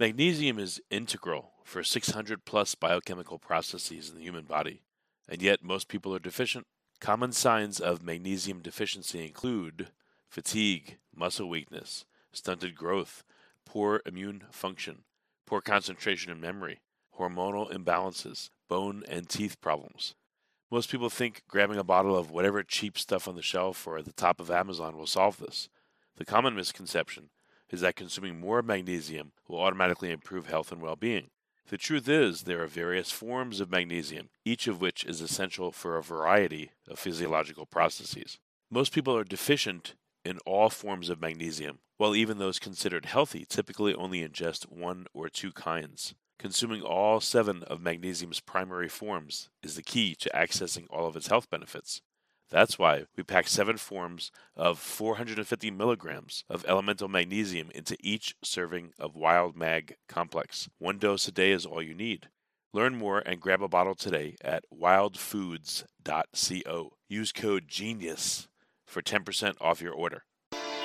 Magnesium is integral for 600 plus biochemical processes in the human body, and yet most people are deficient. Common signs of magnesium deficiency include fatigue, muscle weakness, stunted growth, poor immune function, poor concentration and memory, hormonal imbalances, bone and teeth problems. Most people think grabbing a bottle of whatever cheap stuff on the shelf or at the top of Amazon will solve this. The common misconception is that consuming more magnesium will automatically improve health and well being. The truth is, there are various forms of magnesium, each of which is essential for a variety of physiological processes. Most people are deficient in all forms of magnesium, while even those considered healthy typically only ingest one or two kinds. Consuming all seven of magnesium's primary forms is the key to accessing all of its health benefits. That's why we pack seven forms of 450 milligrams of elemental magnesium into each serving of Wild Mag Complex. One dose a day is all you need. Learn more and grab a bottle today at wildfoods.co. Use code GENIUS for 10% off your order.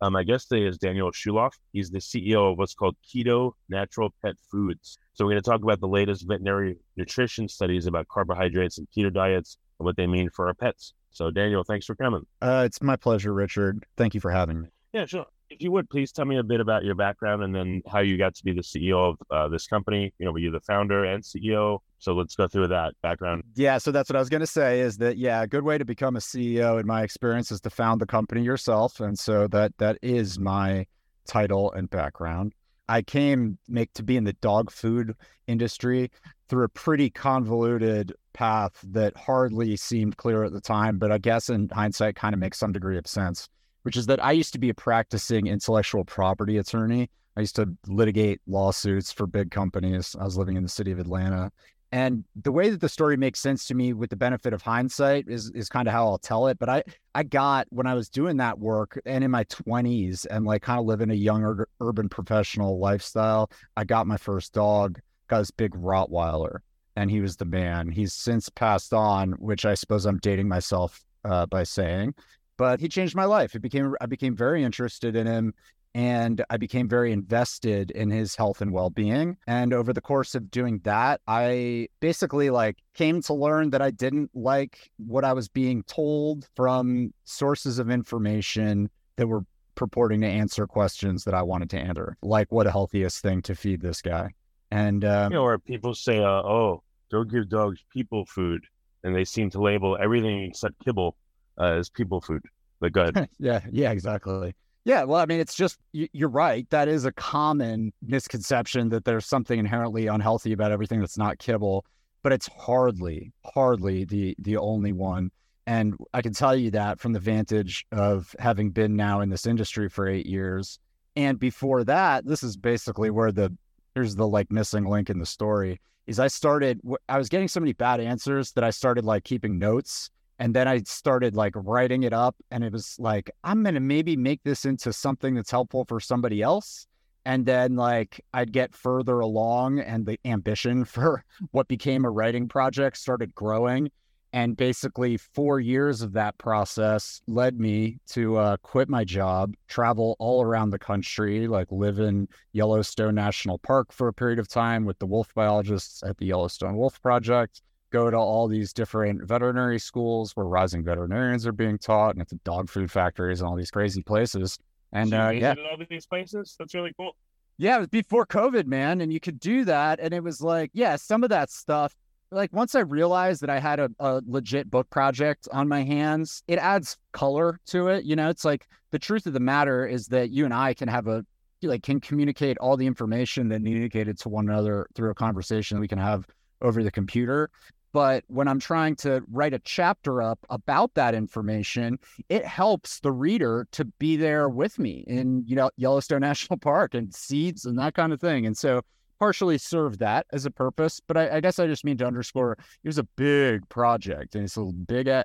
Um, my guest today is Daniel Schulof. He's the CEO of what's called Keto Natural Pet Foods. So we're going to talk about the latest veterinary nutrition studies about carbohydrates and keto diets and what they mean for our pets. So Daniel, thanks for coming. Uh, it's my pleasure, Richard. Thank you for having me. Yeah, sure if you would please tell me a bit about your background and then how you got to be the CEO of uh, this company. You know, were you the founder and CEO? So let's go through that background. Yeah, so that's what I was going to say is that yeah, a good way to become a CEO in my experience is to found the company yourself, and so that that is my title and background. I came make to be in the dog food industry through a pretty convoluted path that hardly seemed clear at the time, but I guess in hindsight kind of makes some degree of sense which is that I used to be a practicing intellectual property attorney. I used to litigate lawsuits for big companies. I was living in the city of Atlanta. And the way that the story makes sense to me with the benefit of hindsight is is kind of how I'll tell it. But I I got when I was doing that work and in my 20s and like kind of living a younger urban professional lifestyle, I got my first dog, got this big Rottweiler, and he was the man. He's since passed on, which I suppose I'm dating myself uh, by saying but he changed my life. It became I became very interested in him and I became very invested in his health and well-being. And over the course of doing that, I basically like came to learn that I didn't like what I was being told from sources of information that were purporting to answer questions that I wanted to answer, like what a healthiest thing to feed this guy. And um, you know, or people say, uh, "Oh, don't give dogs people food," and they seem to label everything except kibble uh, as people food. But good. yeah, yeah, exactly. Yeah, well, I mean, it's just you're right. That is a common misconception that there's something inherently unhealthy about everything that's not kibble, but it's hardly, hardly the the only one. And I can tell you that from the vantage of having been now in this industry for eight years. And before that, this is basically where the here's the like missing link in the story is I started I was getting so many bad answers that I started like keeping notes and then I started like writing it up, and it was like, I'm going to maybe make this into something that's helpful for somebody else. And then, like, I'd get further along, and the ambition for what became a writing project started growing. And basically, four years of that process led me to uh, quit my job, travel all around the country, like live in Yellowstone National Park for a period of time with the wolf biologists at the Yellowstone Wolf Project go to all these different veterinary schools where rising veterinarians are being taught, and it's dog food factories and all these crazy places. And so uh, yeah, all these places. That's really cool. Yeah, it was before COVID, man, and you could do that. And it was like, yeah, some of that stuff. Like once I realized that I had a, a legit book project on my hands, it adds color to it. You know, it's like the truth of the matter is that you and I can have a like can communicate all the information that communicated to one another through a conversation we can have over the computer. But when I'm trying to write a chapter up about that information, it helps the reader to be there with me in you know Yellowstone National Park and seeds and that kind of thing. And so partially serve that as a purpose. But I, I guess I just mean to underscore it was a big project and it's a big, uh,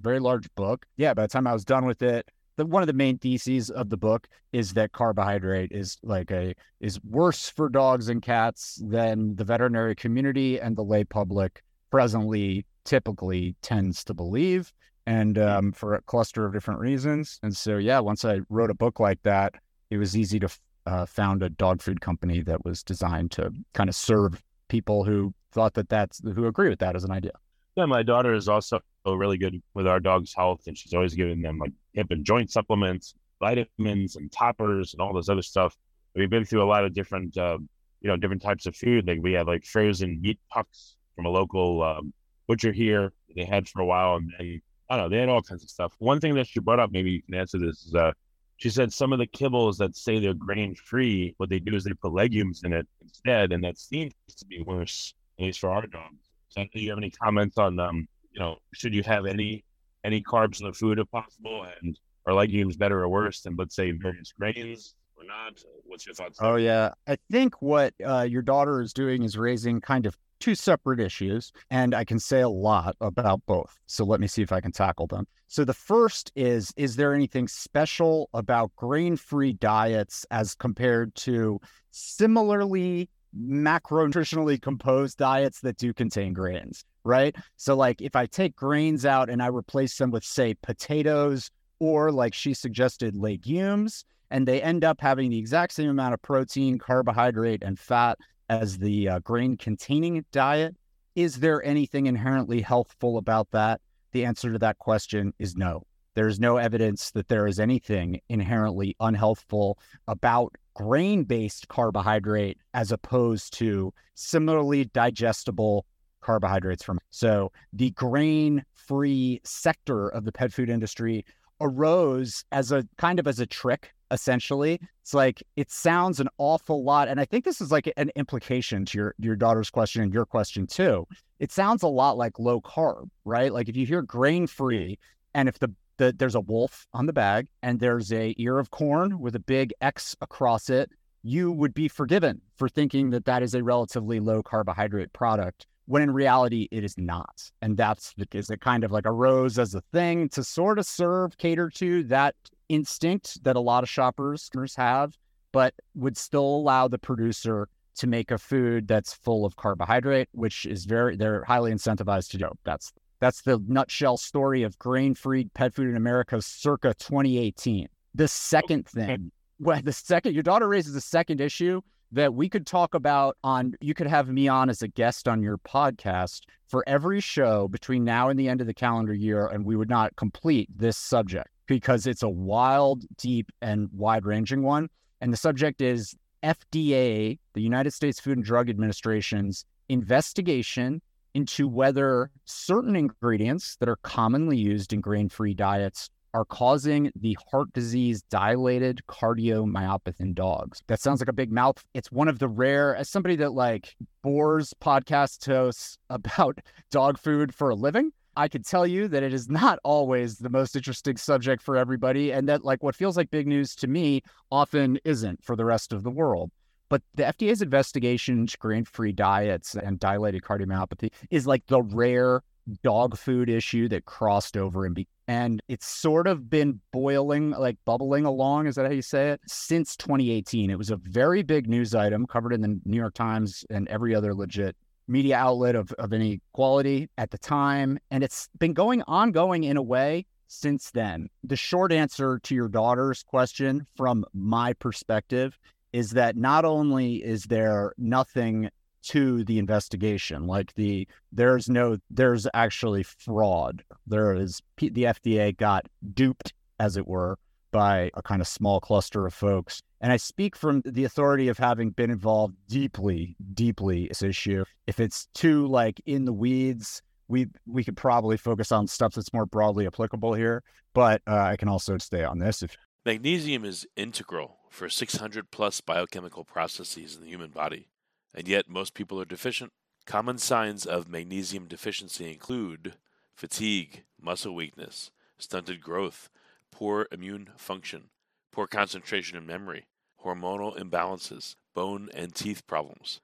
very large book. Yeah, by the time I was done with it, the, one of the main theses of the book is that carbohydrate is like a is worse for dogs and cats than the veterinary community and the lay public presently typically tends to believe and hmm. um, for a cluster of different reasons. And so yeah once i wrote a book like that it was easy to uh, found a dog food company that was designed to kind of serve people who thought that that's who agree with that as an idea. Yeah my daughter is also really good with our dog's health and she's always giving them like hip and joint supplements vitamins and toppers and all this other stuff. We've been through a lot of different uh, you know different types of food. Like we have like frozen meat pucks from a local um, butcher here. They had for a while, and they I don't know they had all kinds of stuff. One thing that she brought up, maybe you can answer this, is uh, she said some of the kibbles that say they're grain free, what they do is they put legumes in it instead, and that seems to be worse, at least for our dogs. So, do you have any comments on um, you know, should you have any any carbs in the food if possible, and are legumes better or worse than let's say various grains? Or not? What's your thoughts? Oh yeah, I think what uh, your daughter is doing is raising kind of two separate issues, and I can say a lot about both. So let me see if I can tackle them. So the first is Is there anything special about grain free diets as compared to similarly macronutritionally composed diets that do contain grains? Right. So, like, if I take grains out and I replace them with, say, potatoes or, like she suggested, legumes, and they end up having the exact same amount of protein, carbohydrate, and fat as the uh, grain containing diet. Is there anything inherently healthful about that? The answer to that question is no. There's no evidence that there is anything inherently unhealthful about grain based carbohydrate as opposed to similarly digestible carbohydrates from. So the grain free sector of the pet food industry arose as a kind of as a trick essentially. It's like it sounds an awful lot and i think this is like an implication to your your daughter's question and your question too. It sounds a lot like low carb right? Like if you hear grain free and if the, the there's a wolf on the bag and there's a ear of corn with a big x across it you would be forgiven for thinking that that is a relatively low carbohydrate product when in reality it is not and that's because it kind of like arose as a thing to sort of serve cater to that instinct that a lot of shoppers have, but would still allow the producer to make a food that's full of carbohydrate, which is very they're highly incentivized to do. That's that's the nutshell story of grain-free pet food in America circa 2018. The second thing, well, the second your daughter raises a second issue that we could talk about on you could have me on as a guest on your podcast for every show between now and the end of the calendar year and we would not complete this subject because it's a wild, deep, and wide ranging one. And the subject is FDA, the United States Food and Drug Administration's investigation into whether certain ingredients that are commonly used in grain free diets are causing the heart disease dilated cardiomyopathy in dogs. That sounds like a big mouth. It's one of the rare, as somebody that like bores podcast hosts about dog food for a living, I could tell you that it is not always the most interesting subject for everybody, and that like what feels like big news to me often isn't for the rest of the world. But the FDA's investigation into grain-free diets and dilated cardiomyopathy is like the rare dog food issue that crossed over and be- and it's sort of been boiling like bubbling along is that how you say it since 2018 it was a very big news item covered in the new york times and every other legit media outlet of, of any quality at the time. And it's been going ongoing in a way since then. The short answer to your daughter's question from my perspective is that not only is there nothing to the investigation like the there's no there's actually fraud there is the FDA got duped as it were by a kind of small cluster of folks and I speak from the authority of having been involved deeply, deeply this issue. If it's too like in the weeds, we we could probably focus on stuff that's more broadly applicable here. But uh, I can also stay on this if magnesium is integral for 600 plus biochemical processes in the human body, and yet most people are deficient. Common signs of magnesium deficiency include fatigue, muscle weakness, stunted growth, poor immune function, poor concentration and memory, hormonal imbalances, bone and teeth problems.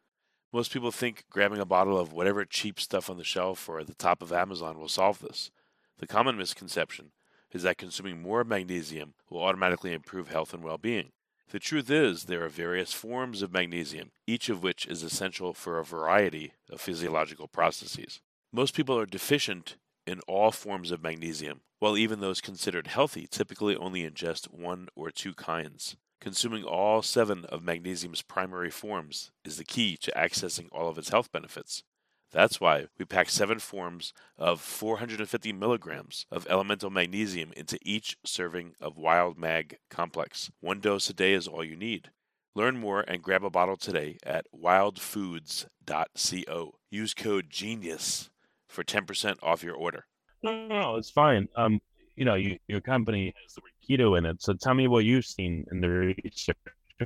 Most people think grabbing a bottle of whatever cheap stuff on the shelf or at the top of Amazon will solve this. The common misconception is that consuming more magnesium will automatically improve health and well being. The truth is, there are various forms of magnesium, each of which is essential for a variety of physiological processes. Most people are deficient in all forms of magnesium, while even those considered healthy typically only ingest one or two kinds. Consuming all seven of magnesium's primary forms is the key to accessing all of its health benefits. That's why we pack seven forms of 450 milligrams of elemental magnesium into each serving of Wild Mag Complex. One dose a day is all you need. Learn more and grab a bottle today at wildfoods.co. Use code GENIUS for 10% off your order. No, no, it's fine. Um, you know, you, your company has the word keto in it. So tell me what you've seen in the research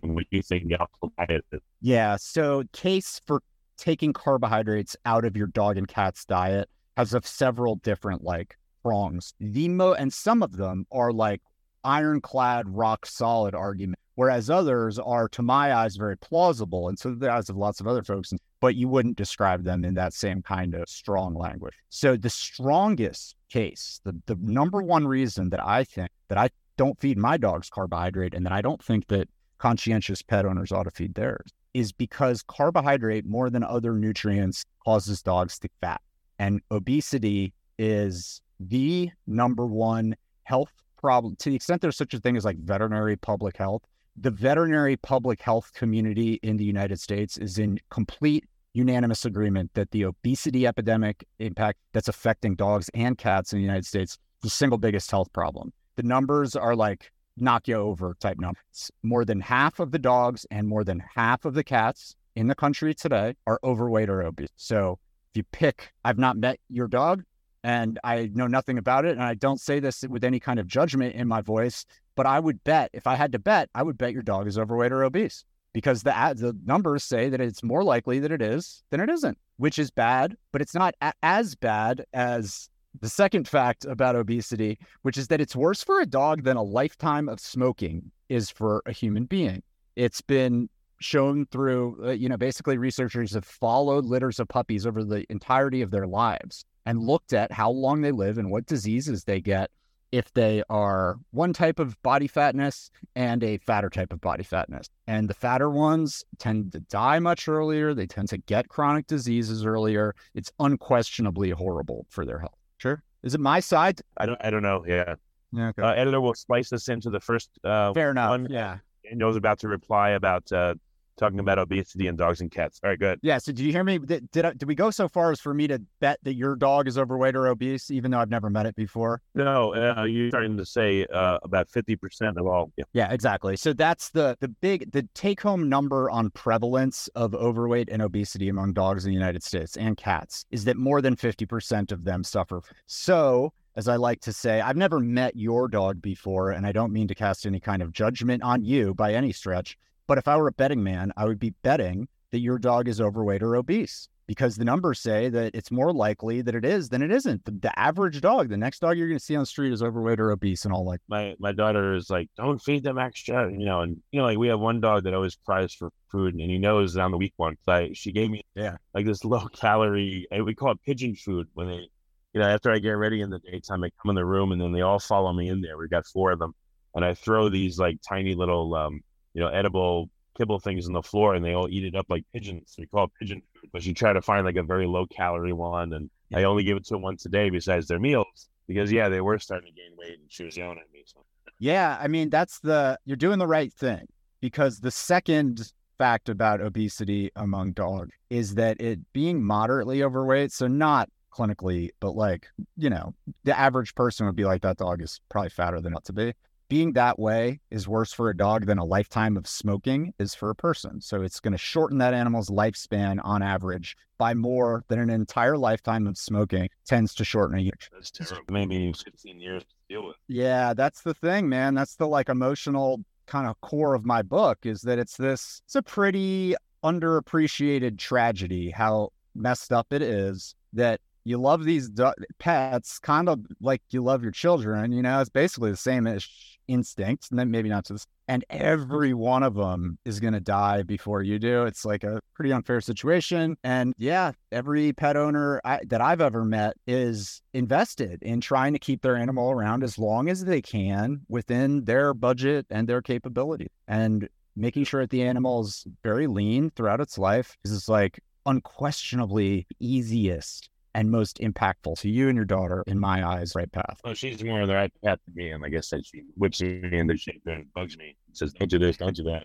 and what you think the optimal diet is. Yeah. So, case for taking carbohydrates out of your dog and cat's diet has of several different like prongs. The mo and some of them are like ironclad, rock solid argument, whereas others are, to my eyes, very plausible, and so the eyes of lots of other folks. But you wouldn't describe them in that same kind of strong language. So the strongest case, the the number one reason that I think that I don't feed my dogs carbohydrate, and that I don't think that conscientious pet owners ought to feed theirs, is because carbohydrate, more than other nutrients, causes dogs to fat. And obesity is the number one health problem to the extent there's such a thing as like veterinary public health. The veterinary public health community in the United States is in complete unanimous agreement that the obesity epidemic impact that's affecting dogs and cats in the United States is the single biggest health problem. The numbers are like knock you over type numbers. More than half of the dogs and more than half of the cats in the country today are overweight or obese. So if you pick, I've not met your dog and I know nothing about it. And I don't say this with any kind of judgment in my voice, but I would bet, if I had to bet, I would bet your dog is overweight or obese because the the numbers say that it's more likely that it is than it isn't, which is bad, but it's not a- as bad as the second fact about obesity, which is that it's worse for a dog than a lifetime of smoking is for a human being. It's been shown through, uh, you know, basically researchers have followed litters of puppies over the entirety of their lives and looked at how long they live and what diseases they get if they are one type of body fatness and a fatter type of body fatness. And the fatter ones tend to die much earlier. They tend to get chronic diseases earlier. It's unquestionably horrible for their health. Sure. Is it my side? I don't, I don't know. Yeah. Yeah. Okay. Uh, editor will splice this into the first uh, Fair enough. one. Yeah. Daniel's about to reply about uh, talking about obesity in dogs and cats. All right, good. Yeah. So did you hear me? Did did, I, did we go so far as for me to bet that your dog is overweight or obese, even though I've never met it before? No, uh, you're starting to say uh, about 50% of all. Yeah. Yeah, exactly. So that's the the big the take home number on prevalence of overweight and obesity among dogs in the United States and cats is that more than 50% of them suffer. So, as I like to say, I've never met your dog before and I don't mean to cast any kind of judgment on you by any stretch, but if I were a betting man, I would be betting that your dog is overweight or obese because the numbers say that it's more likely that it is than it isn't. The, the average dog, the next dog you're going to see on the street is overweight or obese and all like My my daughter is like, don't feed them extra, you know. And you know, like we have one dog that always cries for food, and he knows that I'm the weak one. So I, she gave me Yeah. like this low calorie, and we call it pigeon food. When they, you know, after I get ready in the daytime, I come in the room, and then they all follow me in there. We got four of them, and I throw these like tiny little, um, you know, edible kibble things on the floor, and they all eat it up like pigeons. We call it pigeon food. But she tried to find like a very low calorie one, and I only give it to them once a day besides their meals because yeah, they were starting to gain weight, and she was yelling at me. So Yeah, I mean that's the you're doing the right thing because the second fact about obesity among dogs is that it being moderately overweight, so not clinically, but like, you know, the average person would be like that dog is probably fatter than it ought to be. Being that way is worse for a dog than a lifetime of smoking is for a person. So it's going to shorten that animal's lifespan on average by more than an entire lifetime of smoking tends to shorten a year. that's terrible. Maybe 15 years to deal with. Yeah, that's the thing, man. That's the like emotional kind of core of my book is that it's this it's a pretty underappreciated tragedy how messed up it is that you love these do- pets kind of like you love your children you know it's basically the same ish instincts and then maybe not to this and mm-hmm. every one of them is going to die before you do. It's like a pretty unfair situation and yeah every pet owner I, that i've ever met is invested in trying to keep their animal mm-hmm. around as long as they can within their budget and their capability and making sure that the animal is very lean throughout its life is like unquestionably easiest and most impactful to you and your daughter, in my eyes, right path. Oh, she's more of the right path to me. And like I said, she whips me into shape and bugs me. Says, don't do this, don't do that.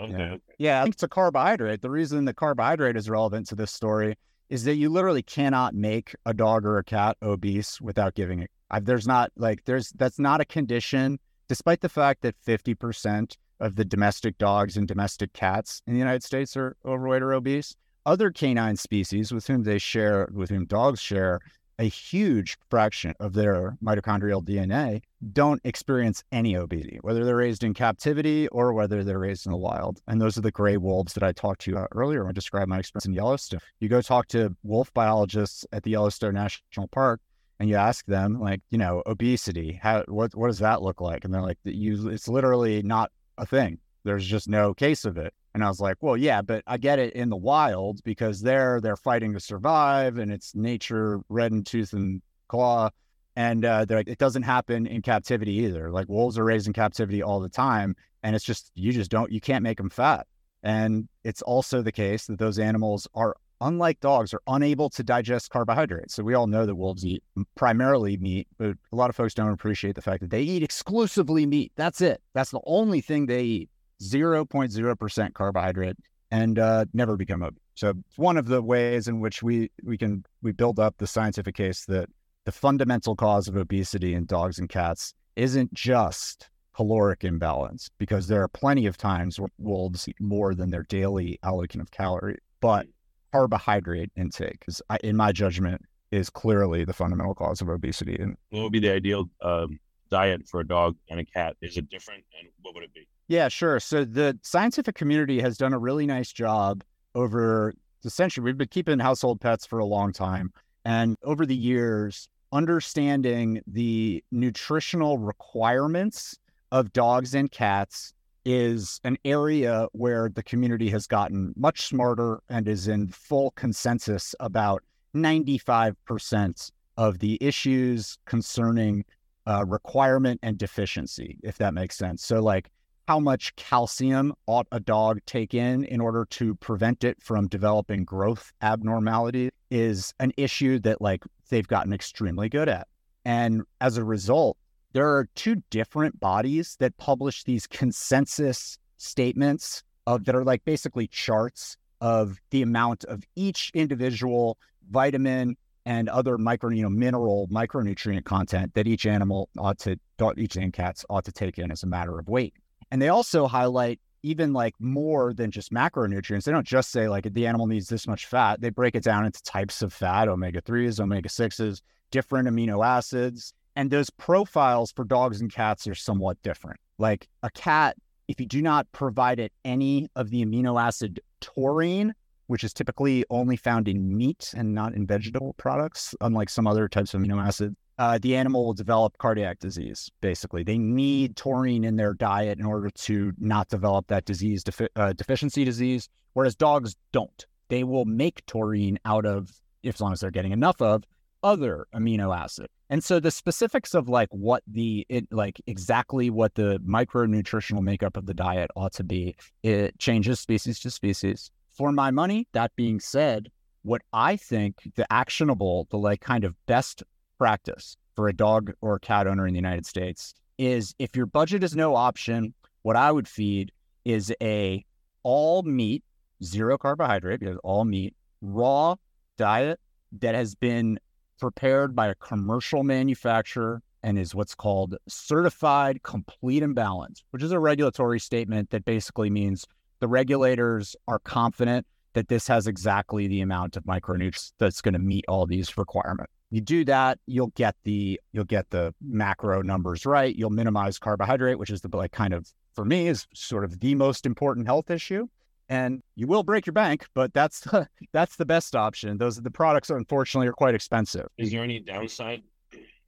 Okay. Yeah. okay. Yeah, I think it's a carbohydrate. The reason the carbohydrate is relevant to this story is that you literally cannot make a dog or a cat obese without giving it. I've, there's not like there's that's not a condition, despite the fact that 50% of the domestic dogs and domestic cats in the United States are overweight or obese. Other canine species with whom they share, with whom dogs share a huge fraction of their mitochondrial DNA, don't experience any obesity, whether they're raised in captivity or whether they're raised in the wild. And those are the gray wolves that I talked to you about earlier when I described my experience in Yellowstone. You go talk to wolf biologists at the Yellowstone National Park, and you ask them, like, you know, obesity, how what what does that look like? And they're like, you, it's literally not a thing. There's just no case of it. And I was like, well, yeah, but I get it in the wild because there they're fighting to survive and it's nature red in tooth and claw. And uh, they're like, it doesn't happen in captivity either. Like wolves are raised in captivity all the time. And it's just, you just don't, you can't make them fat. And it's also the case that those animals are, unlike dogs, are unable to digest carbohydrates. So we all know that wolves eat primarily meat, but a lot of folks don't appreciate the fact that they eat exclusively meat. That's it. That's the only thing they eat. 0.0% carbohydrate and uh, never become obese. So it's one of the ways in which we we can we build up the scientific case that the fundamental cause of obesity in dogs and cats isn't just caloric imbalance, because there are plenty of times where wolves eat more than their daily allotment of calories, but carbohydrate intake is, in my judgment, is clearly the fundamental cause of obesity. And What would be the ideal um, diet for a dog and a cat? Is it different? And what would it be? Yeah, sure. So the scientific community has done a really nice job over the century. We've been keeping household pets for a long time. And over the years, understanding the nutritional requirements of dogs and cats is an area where the community has gotten much smarter and is in full consensus about 95% of the issues concerning uh, requirement and deficiency, if that makes sense. So, like, how much calcium ought a dog take in in order to prevent it from developing growth abnormality is an issue that like they've gotten extremely good at. And as a result, there are two different bodies that publish these consensus statements of that are like basically charts of the amount of each individual vitamin and other micro, you know, mineral micronutrient content that each animal ought to, each and cats ought to take in as a matter of weight. And they also highlight even like more than just macronutrients. They don't just say like the animal needs this much fat. They break it down into types of fat, omega 3s, omega 6s, different amino acids. And those profiles for dogs and cats are somewhat different. Like a cat, if you do not provide it any of the amino acid taurine, which is typically only found in meat and not in vegetable products, unlike some other types of amino acids, uh, the animal will develop cardiac disease. Basically, they need taurine in their diet in order to not develop that disease, defi- uh, deficiency disease. Whereas dogs don't. They will make taurine out of, if as long as they're getting enough of, other amino acid. And so the specifics of like what the it like exactly what the micronutritional makeup of the diet ought to be, it changes species to species. For my money, that being said, what I think the actionable, the like kind of best practice for a dog or a cat owner in the United States is if your budget is no option, what I would feed is a all meat, zero carbohydrate, because all meat, raw diet that has been prepared by a commercial manufacturer and is what's called certified complete and balance, which is a regulatory statement that basically means the regulators are confident that this has exactly the amount of micronutrients that's going to meet all these requirements. You do that, you'll get the you'll get the macro numbers right. You'll minimize carbohydrate, which is the like kind of for me is sort of the most important health issue. And you will break your bank, but that's the, that's the best option. Those the products are unfortunately are quite expensive. Is there any downside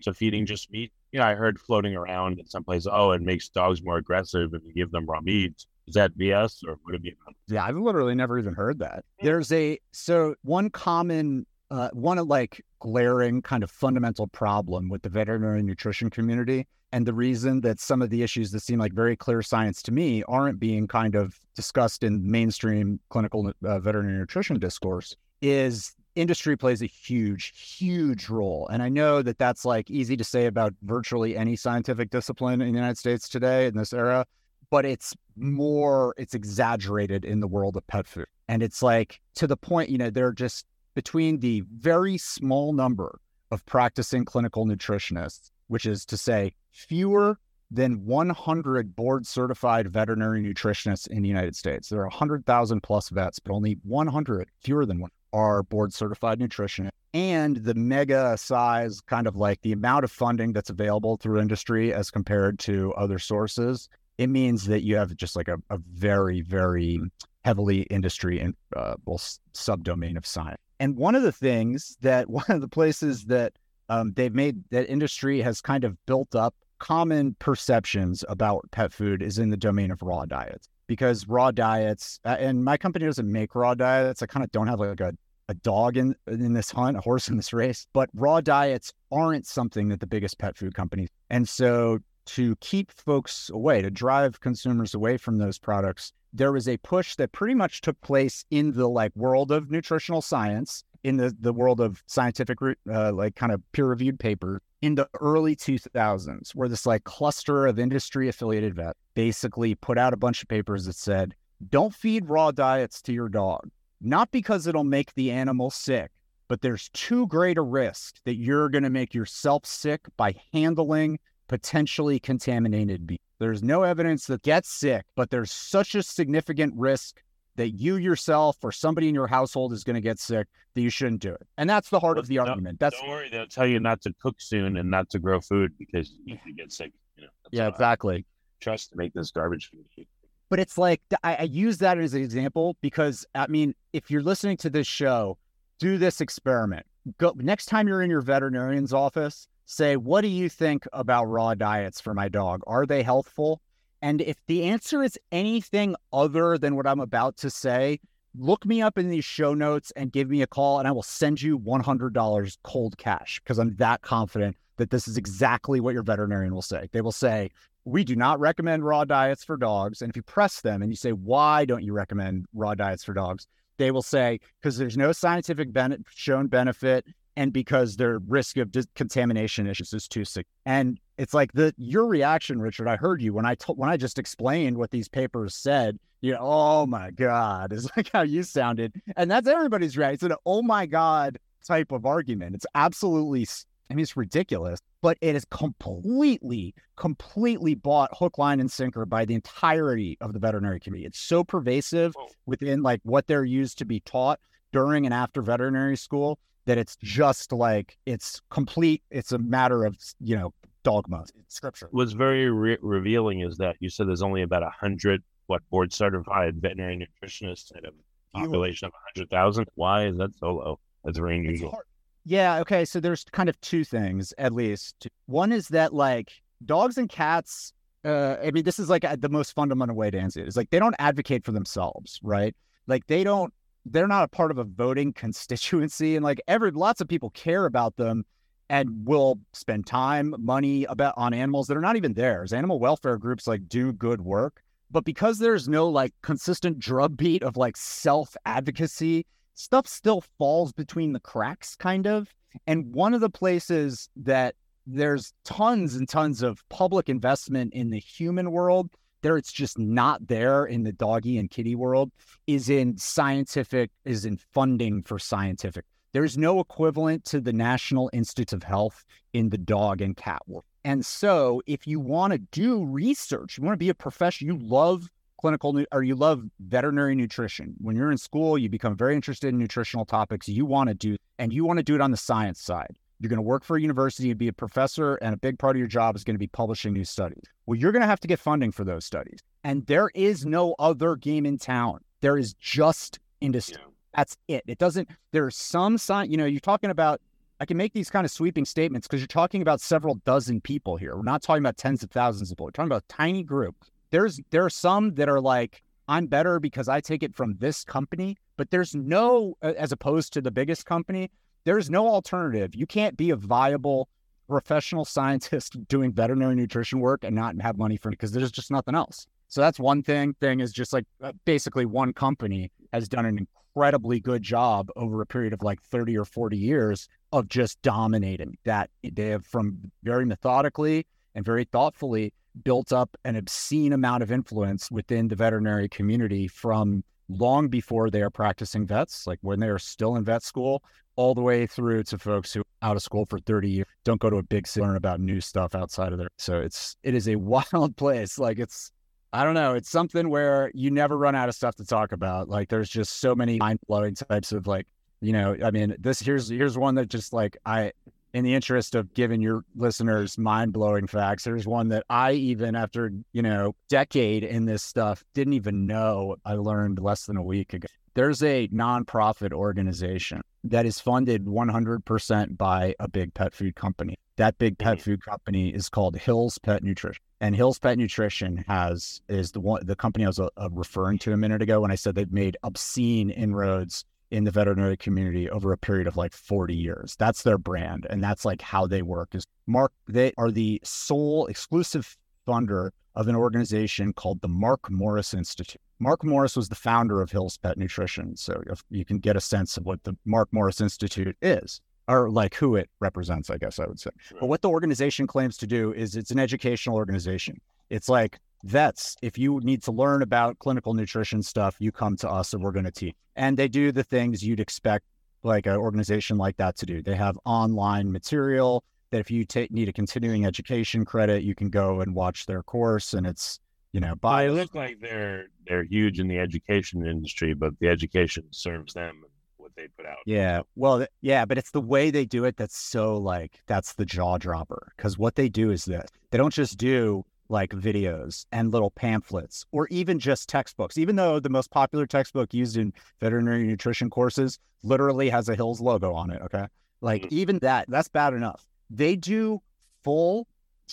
to feeding just meat? You know, I heard floating around in some places, oh, it makes dogs more aggressive if you give them raw meat. Is that BS or would it be? Yeah, I've literally never even heard that. Hmm. There's a so one common uh, one like glaring kind of fundamental problem with the veterinary nutrition community and the reason that some of the issues that seem like very clear science to me aren't being kind of discussed in mainstream clinical uh, veterinary nutrition discourse is industry plays a huge huge role. And i know that that's like easy to say about virtually any scientific discipline in the united states today in this era but it's more it's exaggerated in the world of pet food. And it's like to the point you know they're just between the very small number of practicing clinical nutritionists which is to say fewer than 100 board certified veterinary nutritionists in the United States. There are 100,000 plus vets, but only 100, fewer than one, are board certified nutritionists. And the mega size, kind of like the amount of funding that's available through industry as compared to other sources, it means that you have just like a, a very, very heavily industry and uh, well, subdomain of science. And one of the things that one of the places that um, they've made that industry has kind of built up common perceptions about pet food is in the domain of raw diets. Because raw diets uh, and my company doesn't make raw diets. I kind of don't have like a, a dog in in this hunt a horse in this race. But raw diets aren't something that the biggest pet food companies and so to keep folks away to drive consumers away from those products there was a push that pretty much took place in the like world of nutritional science in the, the world of scientific uh, like kind of peer reviewed paper in the early 2000s where this like cluster of industry affiliated vet basically put out a bunch of papers that said don't feed raw diets to your dog. Not because it'll make the animal sick but there's too great a risk that you're going to make yourself sick by handling potentially contaminated beef there's no evidence that gets sick but there's such a significant risk that you yourself or somebody in your household is going to get sick, that you shouldn't do it. And that's the heart of the argument. That's don't worry, they'll tell you not to cook soon and not to grow food because you can get sick. You know, yeah, exactly. Trust to make this garbage food. But it's like I, I use that as an example because I mean, if you're listening to this show, do this experiment. Go next time you're in your veterinarian's office, say, "What do you think about raw diets for my dog? Are they healthful?" And if the answer is anything other than what I'm about to say, look me up in these show notes and give me a call, and I will send you $100 cold cash because I'm that confident that this is exactly what your veterinarian will say. They will say, We do not recommend raw diets for dogs. And if you press them and you say, Why don't you recommend raw diets for dogs? They will say, Because there's no scientific ben- shown benefit and because their risk of dis- contamination issues is too sick. And it's like the your reaction, Richard. I heard you when I told when I just explained what these papers said. You know, oh my god, is like how you sounded, and that's everybody's reaction. It's an oh my god type of argument. It's absolutely, I mean, it's ridiculous, but it is completely, completely bought hook, line, and sinker by the entirety of the veterinary community. It's so pervasive within like what they're used to be taught during and after veterinary school that it's just like it's complete. It's a matter of you know dogma, scripture. What's very re- revealing is that you said there's only about a hundred what board certified veterinary nutritionists of a population of hundred thousand. Why is that so low? That's very unusual. Yeah. Okay. So there's kind of two things, at least. One is that like dogs and cats. Uh, I mean, this is like the most fundamental way to answer it. Is like they don't advocate for themselves, right? Like they don't. They're not a part of a voting constituency, and like every lots of people care about them and will spend time, money about on animals that are not even theirs. Animal welfare groups like do good work, but because there's no like consistent drumbeat of like self advocacy, stuff still falls between the cracks, kind of. And one of the places that there's tons and tons of public investment in the human world there it's just not there in the doggy and kitty world is in scientific is in funding for scientific there's no equivalent to the National Institutes of Health in the dog and cat world. And so, if you want to do research, you want to be a professional, you love clinical or you love veterinary nutrition. When you're in school, you become very interested in nutritional topics you want to do, and you want to do it on the science side. You're going to work for a university and be a professor, and a big part of your job is going to be publishing new studies. Well, you're going to have to get funding for those studies. And there is no other game in town. There is just industry. Yeah. That's it. It doesn't, there's some sign, you know, you're talking about, I can make these kind of sweeping statements because you're talking about several dozen people here. We're not talking about tens of thousands of people. We're talking about a tiny group. There's, there are some that are like, I'm better because I take it from this company, but there's no, as opposed to the biggest company, there's no alternative. You can't be a viable professional scientist doing veterinary nutrition work and not have money for it because there's just nothing else. So that's one thing. Thing is just like uh, basically one company has done an incredibly good job over a period of like 30 or 40 years of just dominating that. They have from very methodically and very thoughtfully built up an obscene amount of influence within the veterinary community from long before they are practicing vets, like when they are still in vet school, all the way through to folks who out of school for 30 years don't go to a big city learn about new stuff outside of there. So it's it is a wild place. Like it's I don't know. It's something where you never run out of stuff to talk about. Like there's just so many mind blowing types of like, you know, I mean, this here's here's one that just like I in the interest of giving your listeners mind blowing facts, there's one that I even after, you know, decade in this stuff didn't even know I learned less than a week ago. There's a nonprofit organization that is funded 100% by a big pet food company. That big pet food company is called Hills Pet Nutrition. And Hills Pet Nutrition has is the one the company I was uh, referring to a minute ago when I said they've made obscene inroads in the veterinary community over a period of like 40 years. That's their brand. And that's like how they work is Mark, they are the sole exclusive funder of an organization called the Mark Morris Institute. Mark Morris was the founder of Hills Pet Nutrition. So if you can get a sense of what the Mark Morris Institute is, or like who it represents, I guess I would say. But what the organization claims to do is it's an educational organization. It's like vets, if you need to learn about clinical nutrition stuff, you come to us and we're going to teach. And they do the things you'd expect like an organization like that to do. They have online material that if you take need a continuing education credit, you can go and watch their course and it's, you know, by look like they're they're huge in the education industry, but the education serves them and what they put out. Yeah. Well, yeah, but it's the way they do it that's so like that's the jaw dropper. Because what they do is this they don't just do like videos and little pamphlets or even just textbooks, even though the most popular textbook used in veterinary nutrition courses literally has a Hills logo on it. Okay. Like Mhm. even that, that's bad enough. They do full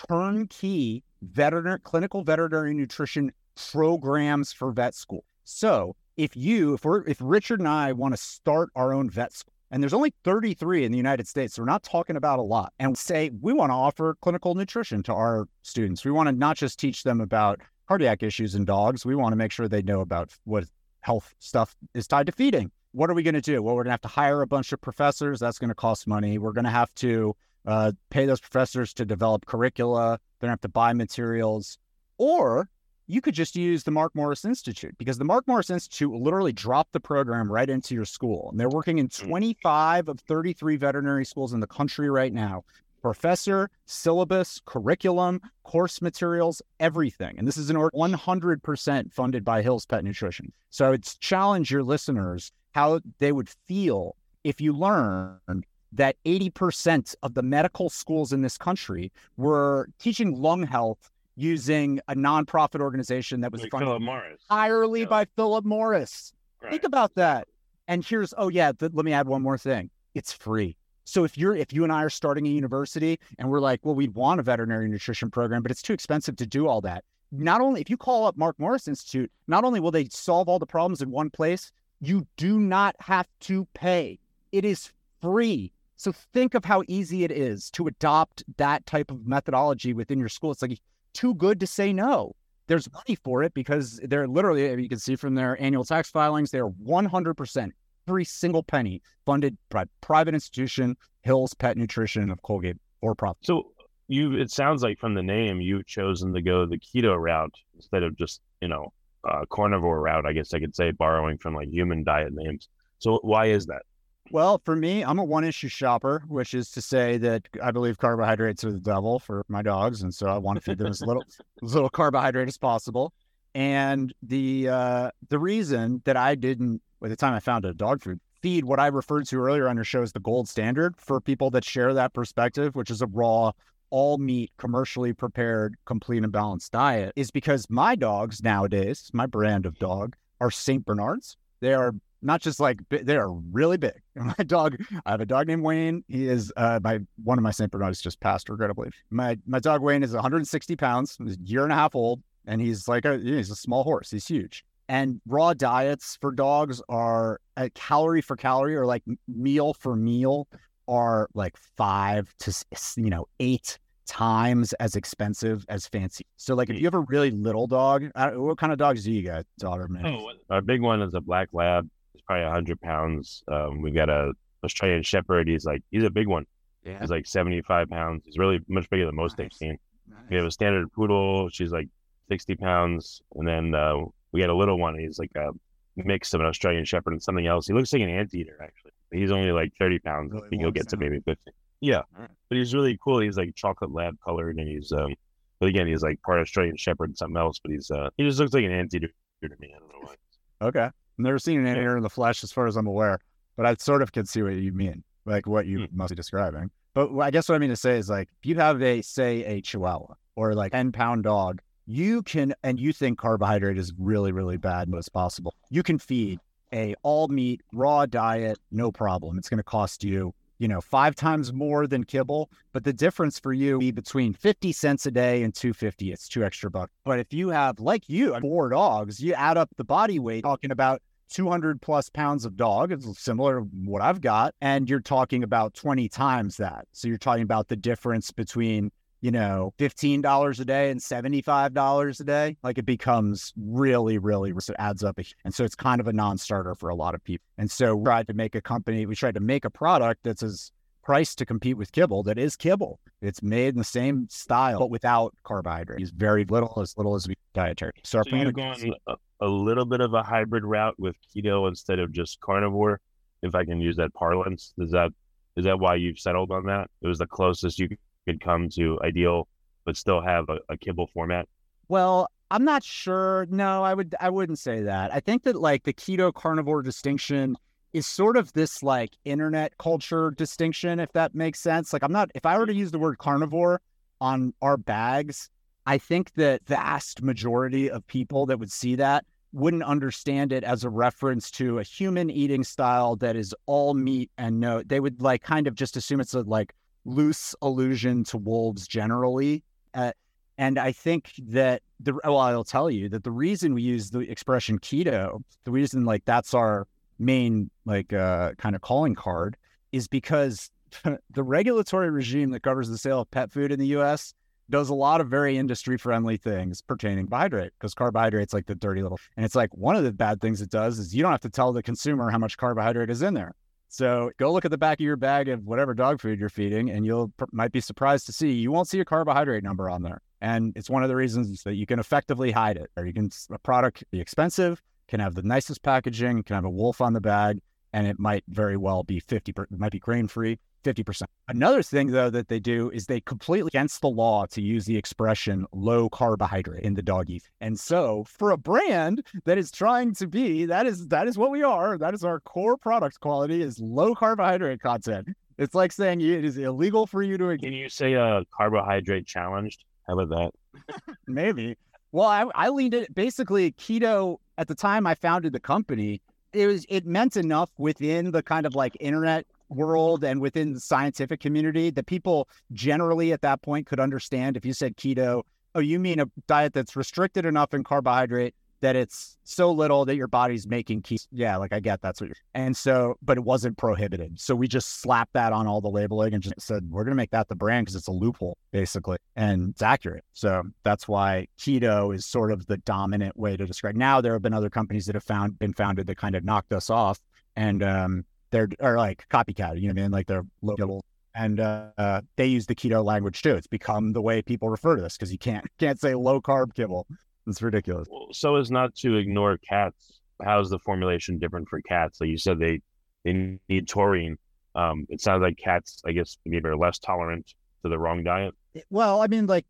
turnkey veterinary clinical veterinary nutrition programs for vet school. So if you, if we're, if Richard and I want to start our own vet school, and there's only 33 in the United States, so we're not talking about a lot, and say we want to offer clinical nutrition to our students. We want to not just teach them about cardiac issues in dogs. We want to make sure they know about what health stuff is tied to feeding. What are we going to do? Well, we're going to have to hire a bunch of professors. That's going to cost money. We're going to have to uh, pay those professors to develop curricula. They're going to have to buy materials. Or you could just use the Mark Morris Institute because the Mark Morris Institute will literally drop the program right into your school. And they're working in mm. 25 of 33 veterinary schools in the country right now. Professor, syllabus, curriculum, course materials, everything. And this is an 100% funded by Hills Pet Nutrition. So it's challenge your listeners how they would feel if you learned that 80% of the medical schools in this country were teaching lung health using a nonprofit organization that was Like funded Morris. entirely Yeah. by Philip Morris. Right. Think about that. And here's oh yeah, th- let me add one more thing. It's free. So if you're if you and I are starting a university and we're like, well, we'd want a veterinary nutrition program, but it's too expensive to do all that. Not only if you call up Mark Morris Institute, not only will they solve all the problems in one place, you do not have to pay. It is free. So think of how easy it is to adopt that type of methodology within your school. It's like too good to say no there's money for it because they're literally, you can see from their annual tax filings, they're 100%, every single penny funded by private institution, Hills Pet Nutrition of Colgate for profit. So you, it sounds like from the name, you've chosen to go the keto route instead of just you know uh, carnivore route. I guess I could say borrowing from like human diet names. So why is that? Well, for me, I'm a one issue shopper, which is to say that I believe carbohydrates are the devil for my dogs. And so I want to feed them as little, as little carbohydrate as possible. And the uh, the reason that I didn't, by the time I found a dog food, feed what I referred to earlier on your show as the gold standard for people that share that perspective, which is a raw, all meat, commercially prepared, complete and balanced diet is because my dogs nowadays, my brand of dog, are St. Bernards. They are not just like they are really big. My dog, I have a dog named Wayne. He is uh, my one of my St. Bernards just passed, regrettably. My my dog Wayne is 160 pounds, he's a year and a half old, and he's like a he's a small horse. He's huge. And raw diets for dogs are a calorie for calorie or like meal for meal are like five to you know eight times as expensive as fancy. So like if you have a really little dog, what kind of dogs do you got, daughter man? Oh, our big one is a black lab. Probably hundred pounds. Um, we've got a Australian Shepherd. He's like he's a big one. Yeah. He's like seventy five pounds. He's really much bigger than most nice. they've seen. Nice. We have a standard poodle. She's like sixty pounds, and then uh, we got a little one. He's like a mix of an Australian Shepherd and something else. He looks like an anteater actually. He's only like thirty pounds. Really I think he'll get to maybe fifty. Yeah, right. but he's really cool. He's like chocolate lab colored, and he's um, but again, he's like part Australian Shepherd and something else. But he's uh, he just looks like an anteater to me. I don't know why. Okay, I've never seen an anteater in the flesh, as far as I'm aware, but I sort of can see what you mean, like what you hmm. must be describing. But I guess what I mean to say is like, if you have a say a Chihuahua or like ten pound dog, you can, and you think carbohydrate is really really bad and it's possible, you can feed a all meat raw diet, no problem. It's going to cost you you know, five times more than kibble, but the difference for you be between 50 cents a day and 250. It's two extra bucks. But if you have, like you, four dogs, you add up the body weight, talking about 200 plus pounds of dog. It's similar to what I've got. And you're talking about 20 times that. So you're talking about the difference between you know, $15 a day and $75 a day, like it becomes really, really, it adds up. And so it's kind of a non starter for a lot of people. And so we tried to make a company, we tried to make a product that's as priced to compete with kibble that is kibble. It's made in the same style, but without carbohydrates. Very little, as little as we dietary. So, so you're going a, a little bit of a hybrid route with keto instead of just carnivore, if I can use that parlance. Is that is that why you've settled on that? It was the closest you could come to ideal, but still have a, a kibble format? Well, I'm not sure. No, I would I wouldn't say that. I think that like the keto carnivore distinction is sort of this like internet culture distinction, if that makes sense. Like I'm not if I were to use the word carnivore on our bags, I think that vast majority of people that would see that wouldn't understand it as a reference to a human eating style that is all meat and no they would like kind of just assume it's a like loose allusion to wolves generally. Uh, and I think that the well, I'll tell you that the reason we use the expression keto, the reason like that's our main like uh, kind of calling card, is because the regulatory regime that covers the sale of pet food in the U.S. does a lot of very industry friendly things pertaining to carbohydrate because carbohydrate's like the dirty little. And it's like one of the bad things it does is you don't have to tell the consumer how much carbohydrate is in there. So go look at the back of your bag of whatever dog food you're feeding, and you'll might be surprised to see you won't see a carbohydrate number on there. And it's one of the reasons that you can effectively hide it. Or you can a product be expensive, can have the nicest packaging, can have a wolf on the bag, and it might very well be 50 it might be grain free 50%. Another thing though that they do is they completely against the law to use the expression low carbohydrate in the doggy. And so for a brand that is trying to be that is that is what we are, that is our core product quality is low carbohydrate content. It's like saying it is illegal for you to Can you say a uh, carbohydrate challenged? How about that? Maybe. Well, I, I leaned it basically keto at the time I founded the company it was it meant enough within the kind of like internet world and within the scientific community that people generally at that point could understand if you said keto oh you mean a diet that's restricted enough in carbohydrate that it's so little that your body's making keto yeah like i get that's what you're and so but it wasn't prohibited. So we just slapped that on all the labeling and just said we're going to make that the brand because it's a loophole basically and it's accurate. So that's why keto is sort of the dominant way to describe now there have been other companies that have found been founded that kind of knocked us off and um they're or like copycat, you know what I mean? Like they're local and uh, uh, they use the keto language too. It's become the way people refer to this because you can't can't say low carb kibble. It's ridiculous. So as not to ignore cats, how's the formulation different for cats? Like you said, they they need taurine. Um, it sounds like cats, I guess, maybe are less tolerant to the wrong diet. Well, I mean, like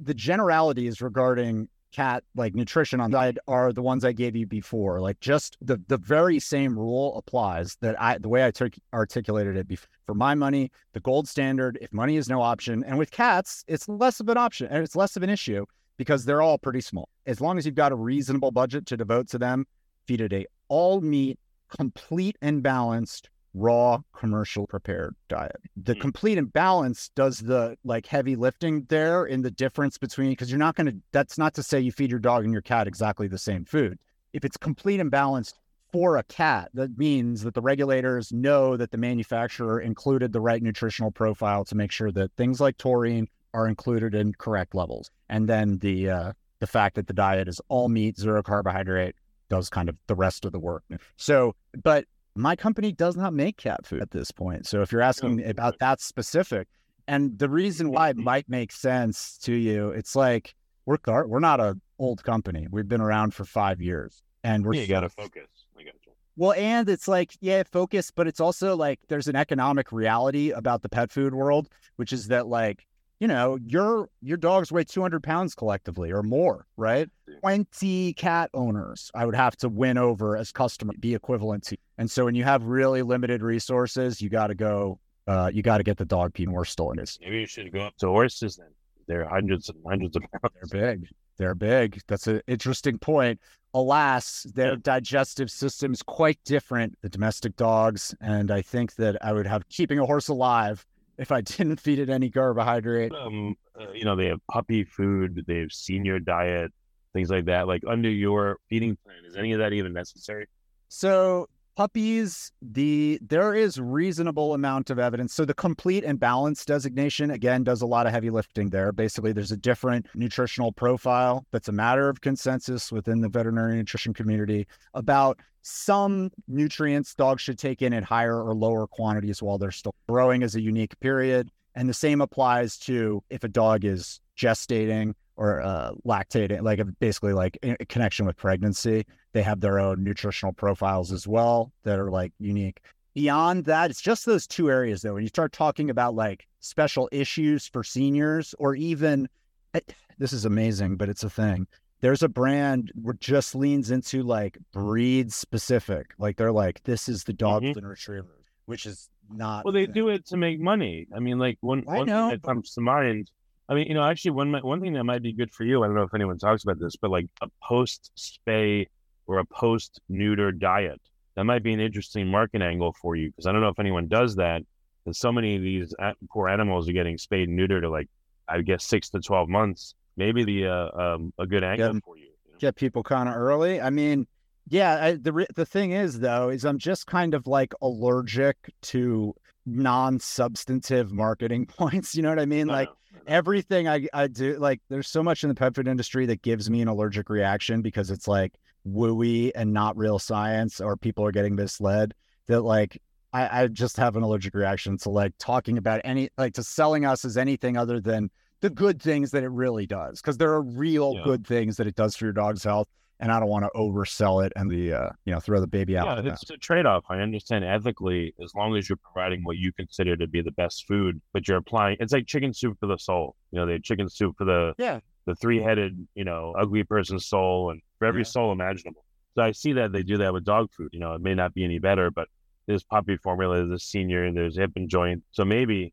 the generalities regarding cat like nutrition on diet are the ones I gave you before. Like just the the very same rule applies that I the way I took articulated it before. For my money, the gold standard, if money is no option, and with cats, it's less of an option and it's less of an issue because they're all pretty small. As long as you've got a reasonable budget to devote to them, feed a day all meat, complete and balanced raw commercial prepared diet. The complete and balanced does the like heavy lifting there in the difference between because you're not going to that's not to say you feed your dog and your cat exactly the same food. If it's complete and balanced for a cat, that means that the regulators know that the manufacturer included the right nutritional profile to make sure that things like taurine are included in correct levels. And then the uh the fact that the diet is all meat, zero carbohydrate does kind of the rest of the work. So, but my company does not make cat food at this point. So if you're oh, asking Oh, about that specific, and the reason mm-hmm. why it might make sense to you, it's like we're we're not a old company. We've been around for five years, and we're you got to focus. I got you. well, and it's like, yeah, focus, but it's also like there's an economic reality about the pet food world, which is that like, you know, your your dogs weigh 200 pounds collectively or more, right? 20 cat owners I would have to win over as customer, be equivalent to. And so when you have really limited resources, you got to go, uh, you got to get the dog people more stories. Maybe you should go up to horses then. They're hundreds and hundreds of pounds. They're big. They're big. That's an interesting point. Alas, their digestive system is quite different than domestic dogs. And I think that I would have keeping a horse alive if I didn't feed it any carbohydrate. Um, uh, you know, they have puppy food, they have senior diet, things like that. Like under your feeding plan, is any of that even necessary? So puppies, the there is reasonable amount of evidence. So the complete and balanced designation again does a lot of heavy lifting there. Basically, there's a different nutritional profile that's a matter of consensus within the veterinary nutrition community about some nutrients dogs should take in at higher or lower quantities while they're still growing as a unique period. And the same applies to if a dog is gestating or uh, lactating, like basically like a connection with pregnancy they have their own nutritional profiles as well that are like unique. Beyond that, it's just those two areas though. When you start talking about like special issues for seniors or even eh, this is amazing, but it's a thing. There's a brand that just leans into like breed specific. Like they're like, this is the dogs Mhm. and retrievers, which is not Well, they the- do it to make money. I mean, like one, I one know, thing that comes to mind. I mean, you know, actually, one one thing that might be good for you. I don't know if anyone talks about this, but like a post spay or a post neuter diet. That might be an interesting market angle for you because I don't know if anyone does that. Because so many of these poor animals are getting spayed and neutered to like, I guess six to twelve months. Maybe the uh, um, a good angle Yeah. for you. you know? get people kind of early. I mean, yeah, I, the the thing is though is I'm just kind of like allergic to non-substantive marketing points. You know what I mean? Like I everything I I do, like there's so much in the pet food industry that gives me an allergic reaction because it's like wooey and not real science, or people are getting misled. That like I, I just have an allergic reaction to like talking about any like to selling us as anything other than the good things that it really does because there are real Yeah. good things that it does for your dog's health and i don't want to oversell it and the uh you know throw the baby out Yeah, with the it's a trade off. I understand ethically, as long as you're providing what you consider to be the best food, but you're applying it's like chicken soup for the soul. You know, they have chicken soup for the Yeah. the three headed, you know, ugly person's soul and for every Yeah. soul imaginable. So I see that they do that with dog food. You know, it may not be any better, but there's puppy formula, there's senior, and there's hip and joint. So maybe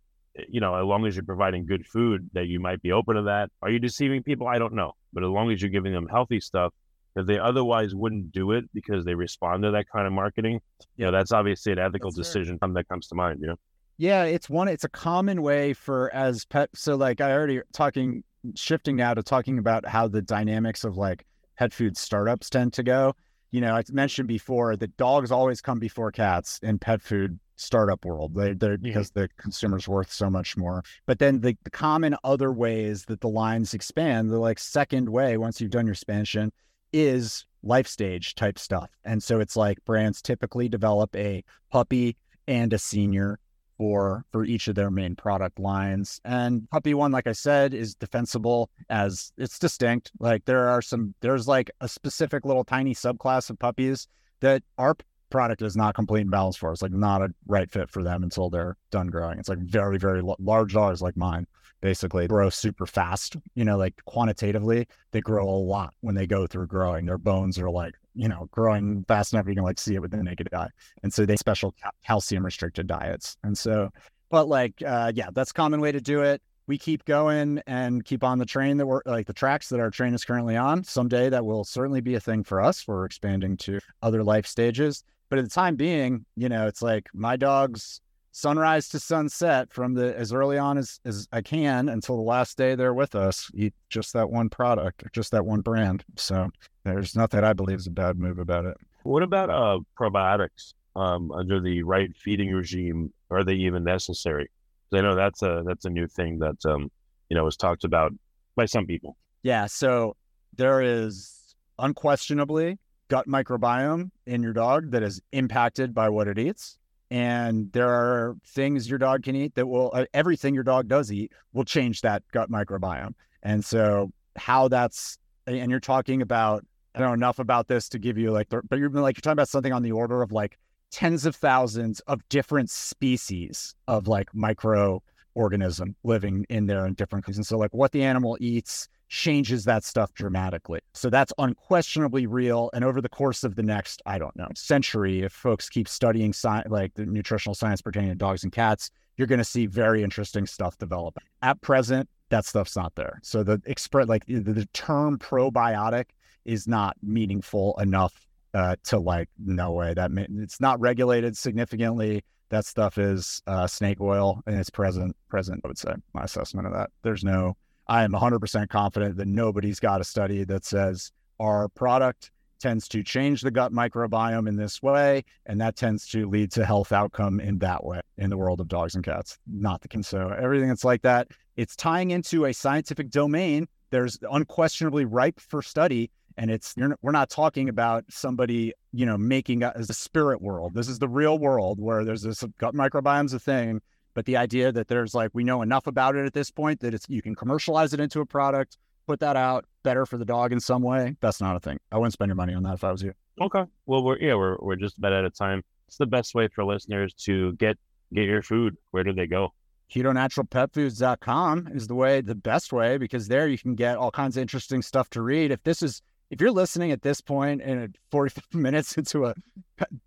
you know, as long as you're providing good food, that you might be open to that. Are you deceiving people? I don't know. But as long as you're giving them healthy stuff, that they otherwise wouldn't do it because they respond to that kind of marketing, you know, that's obviously an ethical That's fair. decision that comes to mind, you know? Yeah, it's one. It's a common way for as pet. So like I already talking, shifting now to talking about how the dynamics of like pet food startups tend to go. You know, I mentioned before that dogs always come before cats in pet food startup world. They, they're mm-hmm. because the consumer's worth so much more. But then the, the common other ways that the lines expand, the like second way once you've done your expansion, is life stage type stuff. And so it's like brands typically develop a puppy and a senior for for each of their main product lines. And puppy one, like I said, is defensible as it's distinct. Like there are some there's like a specific little tiny subclass of puppies that our product is not complete and balanced for. It's like not a right fit for them until they're done growing. It's like very, very large dogs like mine basically grow super fast. You know, like quantitatively, they grow a lot when they go through growing. Their bones are like, you know, growing fast enough you can like see it with the naked eye. And so they special ca- calcium restricted diets. And so, but like, uh, yeah, that's common way to do it. We keep going and keep on the train that we're like the tracks that our train is currently on. Someday that will certainly be a thing for us. We're expanding to other life stages. But at the time being, you know, it's like my dogs sunrise to sunset from the as early on as, as I can until the last day they're with us. Eat just that one product, just that one brand. So there's nothing I believe is a bad move about it. What about uh, probiotics um, under the right feeding regime? Are they even necessary? I know that's a that's a new thing that um, you know was talked about by some people. Yeah. So there is unquestionably gut microbiome in your dog that is impacted by what it eats. And there are things your dog can eat that will, uh, everything your dog does eat will change that gut microbiome. And so, how that's, and you're talking about, I don't know enough about this to give you like, but you're like, you're talking about something on the order of like tens of thousands of different species of like microorganism living in there in different And so, like, what the animal eats changes that stuff dramatically. So that's unquestionably real. And over the course of the next, I don't know, century, if folks keep studying science, like the nutritional science pertaining to dogs and cats, you're going to see very interesting stuff develop. At present, that stuff's not there. So the express, like the, the term probiotic is not meaningful enough uh, to like, no way that ma- it's not regulated significantly. That stuff is uh, snake oil and it's present, present, I would say, my assessment of that. There's no, I am 100% confident that nobody's got a study that says our product tends to change the gut microbiome in this way, and that tends to lead to health outcome in that way in the world of dogs and cats. Not the case. So everything that's like that, it's tying into a scientific domain. There's unquestionably ripe for study, and it's we're not talking about somebody you know making a, as a spirit world. This is the real world where there's this gut microbiome's a thing but the idea that there's like we know enough about it at this point that it's you can commercialize it into a product, put that out, better for the dog in some way. That's not a thing. I wouldn't spend your money on that if I was you. Okay. Well, we're yeah, we're we're just about out of time. It's the best way for listeners to get get your food. Where do they go? KetoNaturalPetFoods.com is the way, the best way, because there you can get all kinds of interesting stuff to read. If this is if you're listening at this point in 45 minutes into a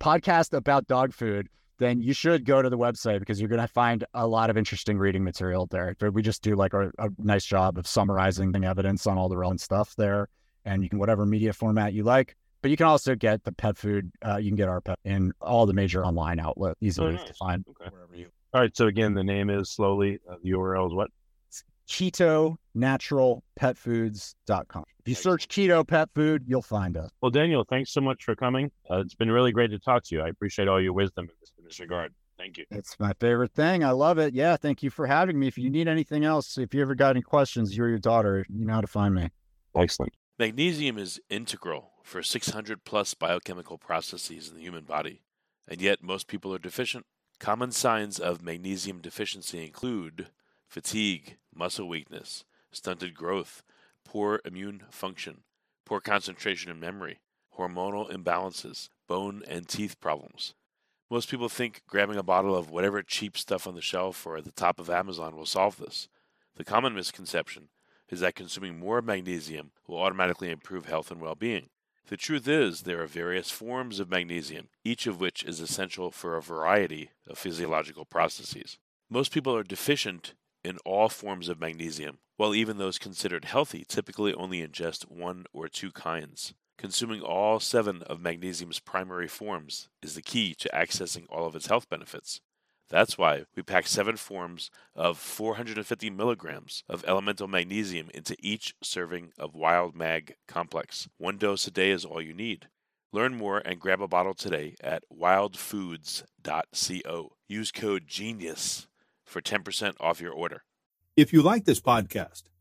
podcast about dog food, then you should go to the website because you're going to find a lot of interesting reading material there. We just do like a, a, nice job of summarizing the evidence on all the relevant stuff there, and you can whatever media format you like. But you can also get the pet food. Uh, you can get our pet in all the major online outlets, easy Oh, to find Okay. wherever you. All right. So again, the name is slowly. Uh, the URL is what? Keto Natural Pet Foods.com. If you search keto pet food, you'll find us. Well, Daniel, thanks so much for coming. Uh, it's been really great to talk to you. I appreciate all your wisdom this, regard. Thank you. It's my favorite thing. I love it. Yeah, thank you for having me. If you need anything else, if you ever got any questions, you're your daughter, you know how to find me. Excellent. Magnesium is integral for 600 plus biochemical processes in the human body, and yet most people are deficient. Common signs of magnesium deficiency include fatigue, muscle weakness, stunted growth, poor immune function, poor concentration and memory, hormonal imbalances, bone and teeth problems. Most people think grabbing a bottle of whatever cheap stuff on the shelf or at the top of Amazon will solve this. The common misconception is that consuming more magnesium will automatically improve health and well being. The truth is, there are various forms of magnesium, each of which is essential for a variety of physiological processes. Most people are deficient in all forms of magnesium, while even those considered healthy typically only ingest one or two kinds. Consuming all seven of magnesium's primary forms is the key to accessing all of its health benefits. That's why we pack seven forms of 450 milligrams of elemental magnesium into each serving of Wild Mag Complex. One dose a day is all you need. Learn more and grab a bottle today at wildfoods.co. Use code GENIUS for 10% off your order. If you like this podcast,